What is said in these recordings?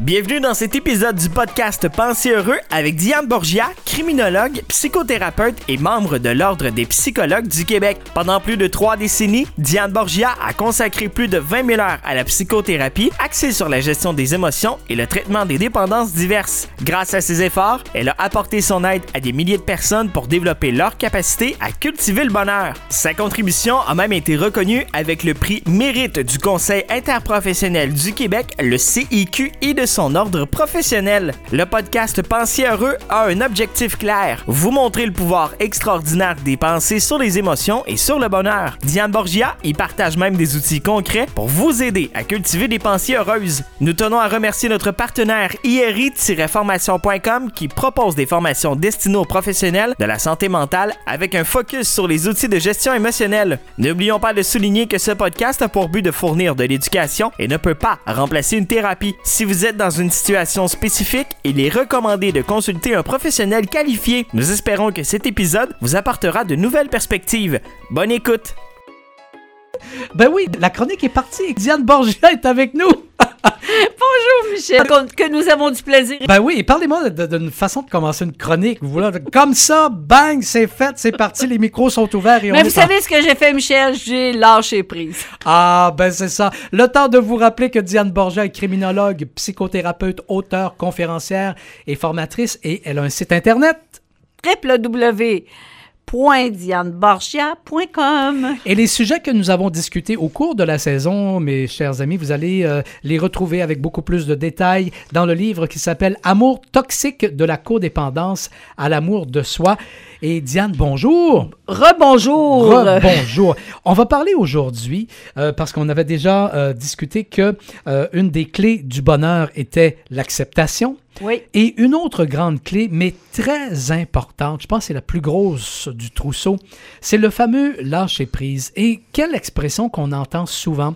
Bienvenue dans cet épisode du podcast Pensez heureux avec Diane Borgia, criminologue, psychothérapeute et membre de l'Ordre des psychologues du Québec. Pendant plus de trois décennies, Diane Borgia a consacré plus de 20 000 heures à la psychothérapie axée sur la gestion des émotions et le traitement des dépendances diverses. Grâce à ses efforts, elle a apporté son aide à des milliers de personnes pour développer leur capacité à cultiver le bonheur. Sa contribution a même été reconnue avec le prix Mérite du Conseil interprofessionnel du Québec, le CIQ et de son ordre professionnel. Le podcast Pensez heureux a un objectif clair, vous montrer le pouvoir extraordinaire des pensées sur les émotions et sur le bonheur. Diane Borgia y partage même des outils concrets pour vous aider à cultiver des pensées heureuses. Nous tenons à remercier notre partenaire IRI-formation.com qui propose des formations destinées aux professionnels de la santé mentale avec un focus sur les outils de gestion émotionnelle. N'oublions pas de souligner que ce podcast a pour but de fournir de l'éducation et ne peut pas remplacer une thérapie. Si vous êtes dans une situation spécifique, il est recommandé de consulter un professionnel qualifié. Nous espérons que cet épisode vous apportera de nouvelles perspectives. Bonne écoute! Ben oui, la chronique est partie. Diane Borgia est avec nous. Bonjour Michel, que nous avons du plaisir. Ben oui, parlez-moi d'une façon de commencer une chronique. Vous voulez, comme ça, bang, c'est fait, c'est parti, les micros sont ouverts et on Mais vous savez ce que j'ai fait, Michel? J'ai lâché prise. Ah, ben c'est ça. Le temps de vous rappeler que Diane Borgia est criminologue, psychothérapeute, auteur, conférencière et formatrice et elle a un site internet. www www.dianeborgia.com. Et les sujets que nous avons discutés au cours de la saison, mes chers amis, vous allez euh, les retrouver avec beaucoup plus de détails dans le livre qui s'appelle Amour toxique de la codépendance à l'amour de soi. Et Diane, bonjour. Rebonjour. Rebonjour. On va parler aujourd'hui, euh, parce qu'on avait déjà euh, discuté que une des clés du bonheur était l'acceptation. Oui. Et une autre grande clé, mais très importante, je pense que c'est la plus grosse du trousseau, c'est le fameux lâcher prise. Et quelle expression qu'on entend souvent.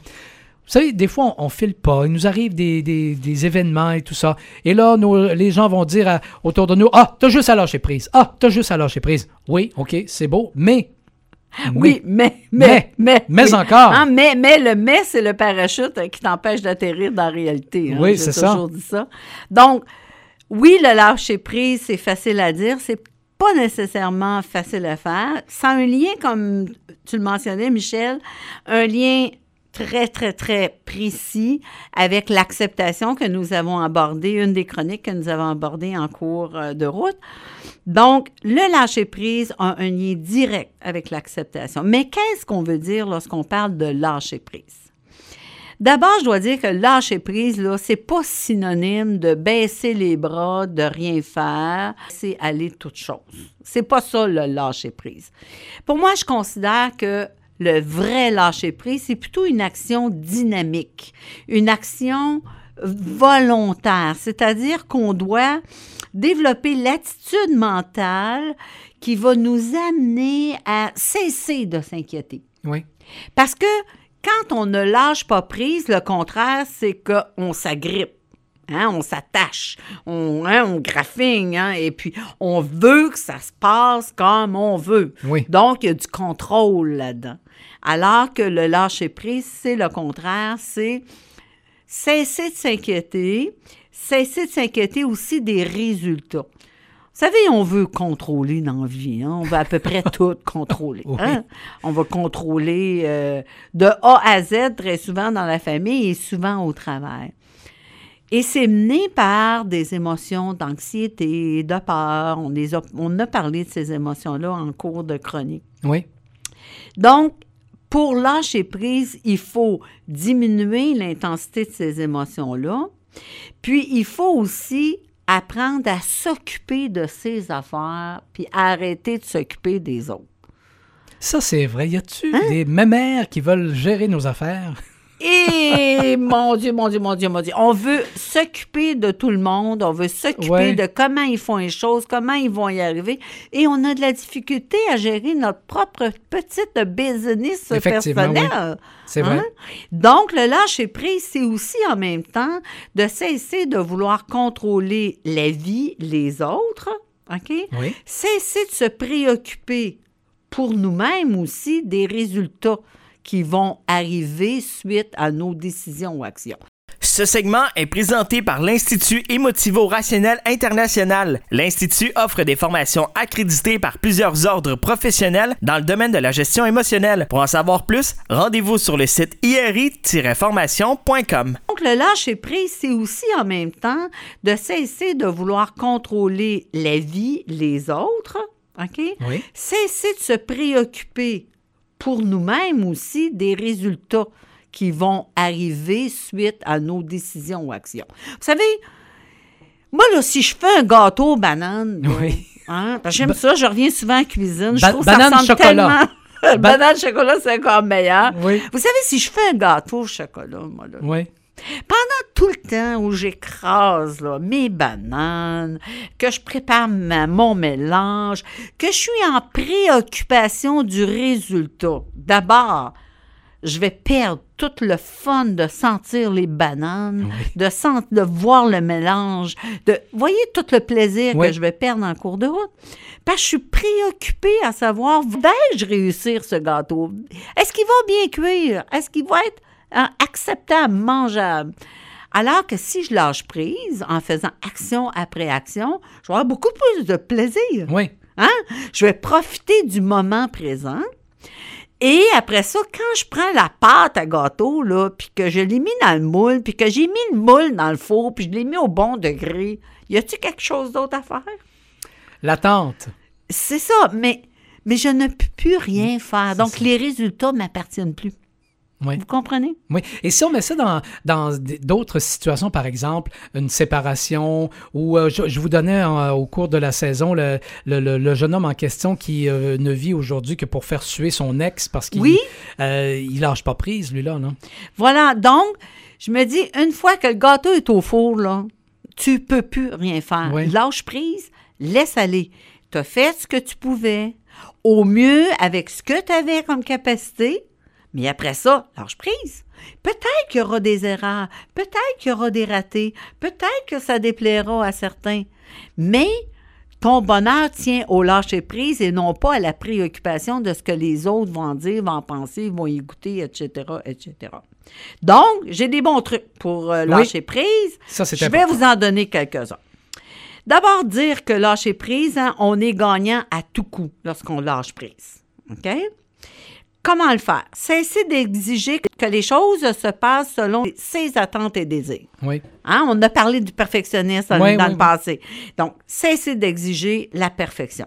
Vous savez, des fois, on, on file pas. Il nous arrive des, des, des, événements et tout ça. Et là, nos, les gens vont dire à, autour de nous Ah, t'as juste à lâcher prise. Ah, t'as juste à lâcher prise. Oui, OK, c'est beau, mais. Oui, mais, mais, mais. Mais, encore. Hein, mais, mais, le mais, c'est le parachute qui t'empêche d'atterrir dans la réalité. Hein, oui, c'est ça. J'ai toujours dit ça. Donc, oui, le lâcher prise, c'est facile à dire. C'est pas nécessairement facile à faire. Sans un lien, comme tu le mentionnais, Michel, un lien très, très, très précis avec l'acceptation que nous avons abordée, une des chroniques que nous avons abordées en cours euh, de route. Donc, le lâcher-prise a un lien direct avec l'acceptation. Mais qu'est-ce qu'on veut dire lorsqu'on parle de lâcher-prise? D'abord, je dois dire que lâcher prise, là, c'est pas synonyme de baisser les bras, de rien faire, c'est aller toute chose. C'est pas ça le lâcher prise. Pour moi, je considère que le vrai lâcher-prise, c'est plutôt une action dynamique, une action volontaire, c'est-à-dire qu'on doit développer l'attitude mentale qui va nous amener à cesser de s'inquiéter. Oui. Parce que quand on ne lâche pas prise, le contraire, c'est qu'on s'agrippe. Hein, on s'attache, on, hein, on graffigne, hein, et puis on veut que ça se passe comme on veut. Oui. Donc, il y a du contrôle là-dedans. Alors que le lâcher-prise, c'est le contraire, c'est cesser de s'inquiéter, cesser de s'inquiéter aussi des résultats. Vous savez, on veut contrôler dans la vie. Hein? On veut à peu près tout contrôler. Oui. Hein? On va contrôler euh, de A à Z très souvent dans la famille et souvent au travail. Et c'est mené par des émotions d'anxiété, de peur. On, les a, on a parlé de ces émotions-là en cours de chronique. Oui. Donc, pour lâcher prise, il faut diminuer l'intensité de ces émotions-là. Puis, il faut aussi apprendre à s'occuper de ses affaires, puis arrêter de s'occuper des autres. Ça, c'est vrai. Y a-tu Hein? des mémères qui veulent gérer nos affaires? Et mon Dieu, mon Dieu, mon Dieu, mon Dieu. On veut s'occuper de tout le monde. On veut s'occuper Ouais. de comment ils font les choses, comment ils vont y arriver. Et on a de la difficulté à gérer notre propre petite business Effectivement, personnel. C'est vrai. Hein? Donc, le lâcher prise, c'est aussi en même temps de cesser de vouloir contrôler la vie, les autres. OK? Oui. Cesser de se préoccuper pour nous-mêmes aussi des résultats qui vont arriver suite à nos décisions ou actions. Ce segment est présenté par l'Institut Émotivo-Rationnel International. L'Institut offre des formations accréditées par plusieurs ordres professionnels dans le domaine de la gestion émotionnelle. Pour en savoir plus, rendez-vous sur le site iri-formation.com. Donc, le lâcher prise, c'est aussi en même temps de cesser de vouloir contrôler la vie, les autres, OK? Oui. Cesser de se préoccuper pour nous-mêmes aussi des résultats qui vont arriver suite à nos décisions ou actions. Vous savez, moi, là, si je fais un gâteau aux bananes, Oui. hein, j'aime ça, je reviens souvent en cuisine, je Ba- trouve banane ça ressemble chocolat. tellement... banane chocolat, c'est encore meilleur. Oui. Vous savez, si je fais un gâteau au chocolat, moi, là, Oui. Pendant tout le temps où j'écrase là, mes bananes, que je prépare ma- mon mélange, que je suis en préoccupation du résultat, d'abord, je vais perdre tout le fun de sentir les bananes, de, sent- de voir le mélange, de voyez tout le plaisir Oui. que je vais perdre en cours de route. Parce que je suis préoccupée à savoir, vais-je réussir ce gâteau? Est-ce qu'il va bien cuire? Est-ce qu'il va être acceptable, mangeable? Alors que si je lâche prise en faisant action après action, je vais avoir beaucoup plus de plaisir. Oui. Hein? Je vais profiter du moment présent. Et après ça, quand je prends la pâte à gâteau, là, puis que je l'ai mis dans le moule, puis que j'ai mis le moule dans le four, puis je l'ai mis au bon degré, y a-t-il quelque chose d'autre à faire? L'attente. C'est ça, mais, mais je ne peux plus rien faire. Donc, les résultats ne m'appartiennent plus. Oui. Vous comprenez? Oui. Et si on met ça dans, d'autres situations, par exemple, une séparation, ou euh, je, je vous donnais euh, au cours de la saison le, le- le- le jeune homme en question qui euh, ne vit aujourd'hui que pour faire suer son ex parce qu'il Oui. il lâche pas prise, lui-là, non? Voilà, donc, je me dis, une fois que le gâteau est au four, là, tu peux plus rien faire. Oui. Lâche prise, laisse aller. Tu as fait ce que tu pouvais, au mieux avec ce que tu avais comme capacité, mais après ça, lâche prise. Peut-être qu'il y aura des erreurs, peut-être qu'il y aura des ratés, peut-être que ça déplaira à certains, mais ton bonheur tient au lâcher prise et non pas à la préoccupation de ce que les autres vont dire, vont en penser, vont y goûter, etc., etc. Donc, j'ai des bons trucs pour euh, Oui. lâcher prise. Ça, c'est Je vais important. vous en donner quelques-uns. D'abord, dire que lâcher prise, hein, on est gagnant à tout coup lorsqu'on lâche prise. OK? Comment le faire? Cesser d'exiger que les choses se passent selon ses attentes et désirs. Oui. Hein, On a parlé du perfectionnisme dans, Oui, dans oui, le passé. Donc, cesser d'exiger la perfection.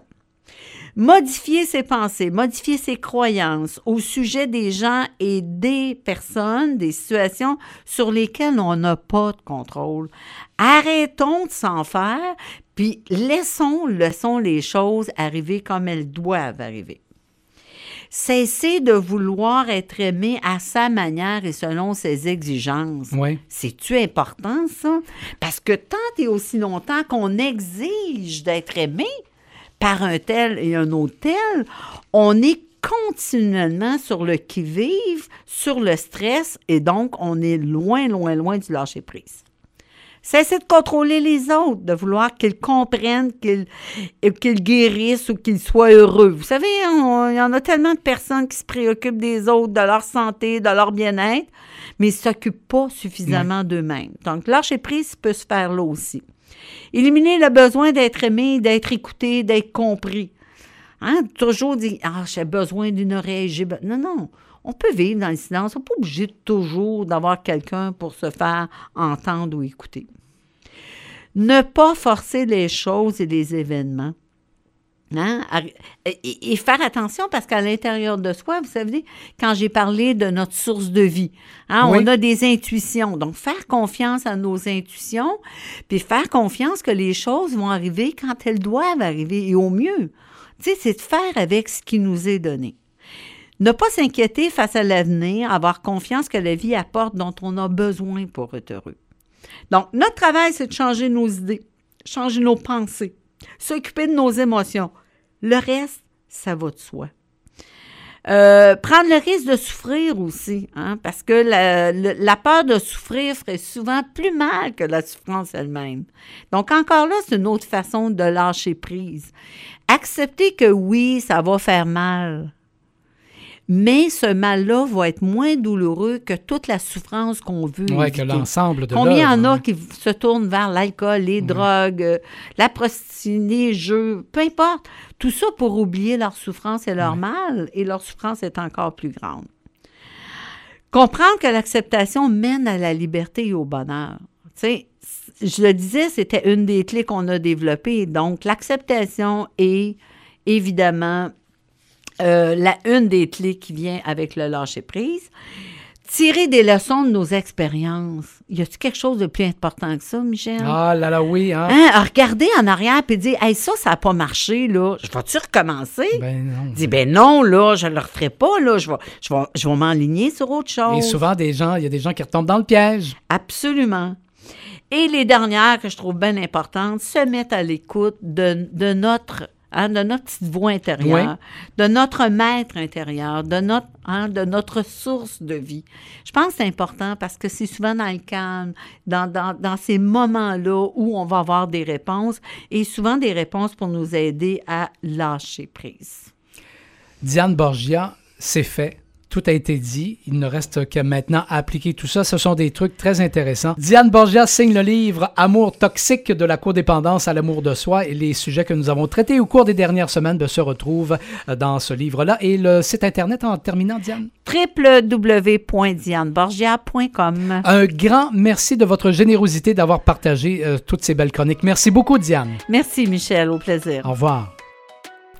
Modifier ses pensées, modifier ses croyances au sujet des gens et des personnes, des situations sur lesquelles on n'a pas de contrôle. Arrêtons de s'en faire, puis laissons, laissons les choses arriver comme elles doivent arriver. Cesser de vouloir être aimé à sa manière et selon ses exigences. Oui. C'est-tu important, ça? Parce que tant et aussi longtemps qu'on exige d'être aimé par un tel et un autre tel, on est continuellement sur le qui-vive, sur le stress, et donc on est loin, loin, loin du lâcher-prise. Cessez de contrôler les autres, de vouloir qu'ils comprennent, qu'ils guérissent ou qu'ils soient heureux. Vous savez, il y en a tellement de personnes qui se préoccupent des autres, de leur santé, de leur bien-être, mais ils ne s'occupent pas suffisamment d'eux-mêmes. Donc, lâcher prise peut se faire là aussi. Éliminer le besoin d'être aimé, d'être écouté, d'être compris. Hein? Toujours dire Ah, j'ai besoin d'une oreille. j'ai Non, non. On peut vivre dans le silence. On n'est pas obligé toujours d'avoir quelqu'un pour se faire entendre ou écouter. Ne pas forcer les choses et les événements. Hein? Et, et faire attention parce qu'à l'intérieur de soi, vous savez, quand j'ai parlé de notre source de vie, hein, Oui. on a des intuitions. Donc, faire confiance à nos intuitions, puis faire confiance que les choses vont arriver quand elles doivent arriver et au mieux. Tu sais, c'est de faire avec ce qui nous est donné. Ne pas s'inquiéter face à l'avenir, avoir confiance que la vie apporte dont on a besoin pour être heureux. Donc, notre travail, c'est de changer nos idées, changer nos pensées, s'occuper de nos émotions. Le reste, ça va de soi. Euh, prendre le risque de souffrir aussi, hein, parce que la, peur de souffrir ferait souvent plus mal que la souffrance elle-même. Donc encore là, c'est une autre façon de lâcher prise. Accepter que oui, ça va faire mal. Mais ce mal-là va être moins douloureux que toute la souffrance qu'on veut Ouais, que l'ensemble de Combien il y en a hein. qui se tournent vers l'alcool, les drogues, euh, la prostitution, les jeux, peu importe. Tout ça pour oublier leur souffrance et leur mal, et leur souffrance est encore plus grande. Comprendre que l'acceptation mène à la liberté et au bonheur. Tu sais, je le disais, c'était une des clés qu'on a développées. Donc, l'acceptation est évidemment euh, la, une des clés qui vient avec le lâcher-prise. Tirer des leçons de nos expériences. Y a-t-il quelque chose de plus important que ça, Michel? Ah là là, oui, hein? Hein, regarder en arrière et dire, hey, ça, ça n'a pas marché, là. Je vais-tu recommencer? Ben non. Dis, ben non, là, je ne le referai pas, là. Je vais, je vais, je vais m'enligner sur autre chose. Et souvent, des gens, il y a des gens qui retombent dans le piège. Absolument. Et les dernières que je trouve bien importantes, se mettre à l'écoute de, de notre hein, de notre petite voix intérieure, de notre maître intérieur, de notre, hein, de notre source de vie. Je pense que c'est important parce que c'est souvent dans le calme, dans, dans, dans ces moments-là où on va avoir des réponses et souvent des réponses pour nous aider à lâcher prise. Diane Borgia, c'est fait. Tout a été dit. Il ne reste que maintenant à appliquer tout ça. Ce sont des trucs très intéressants. Diane Borgia signe le livre Amour toxique de la codépendance à l'amour de soi et les sujets que nous avons traités au cours des dernières semaines se retrouvent euh, dans ce livre-là. Et le site Internet en terminant, Diane? www.dianeborgia.com Un grand merci de votre générosité d'avoir partagé euh, toutes ces belles chroniques. Merci beaucoup, Diane. Merci, Michel. Au plaisir. Au revoir.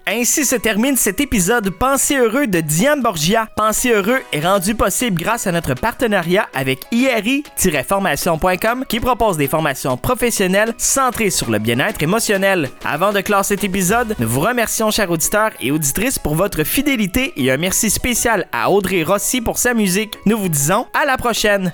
Ainsi se termine cet épisode Pensez heureux de Diane Borgia. Pensez heureux est rendu possible grâce à notre partenariat avec IRI-formation.com qui propose des formations professionnelles centrées sur le bien-être émotionnel. Avant de clore cet épisode, nous vous remercions chers auditeurs et auditrices pour votre fidélité et un merci spécial à Audrey Rossi pour sa musique. Nous vous disons à la prochaine.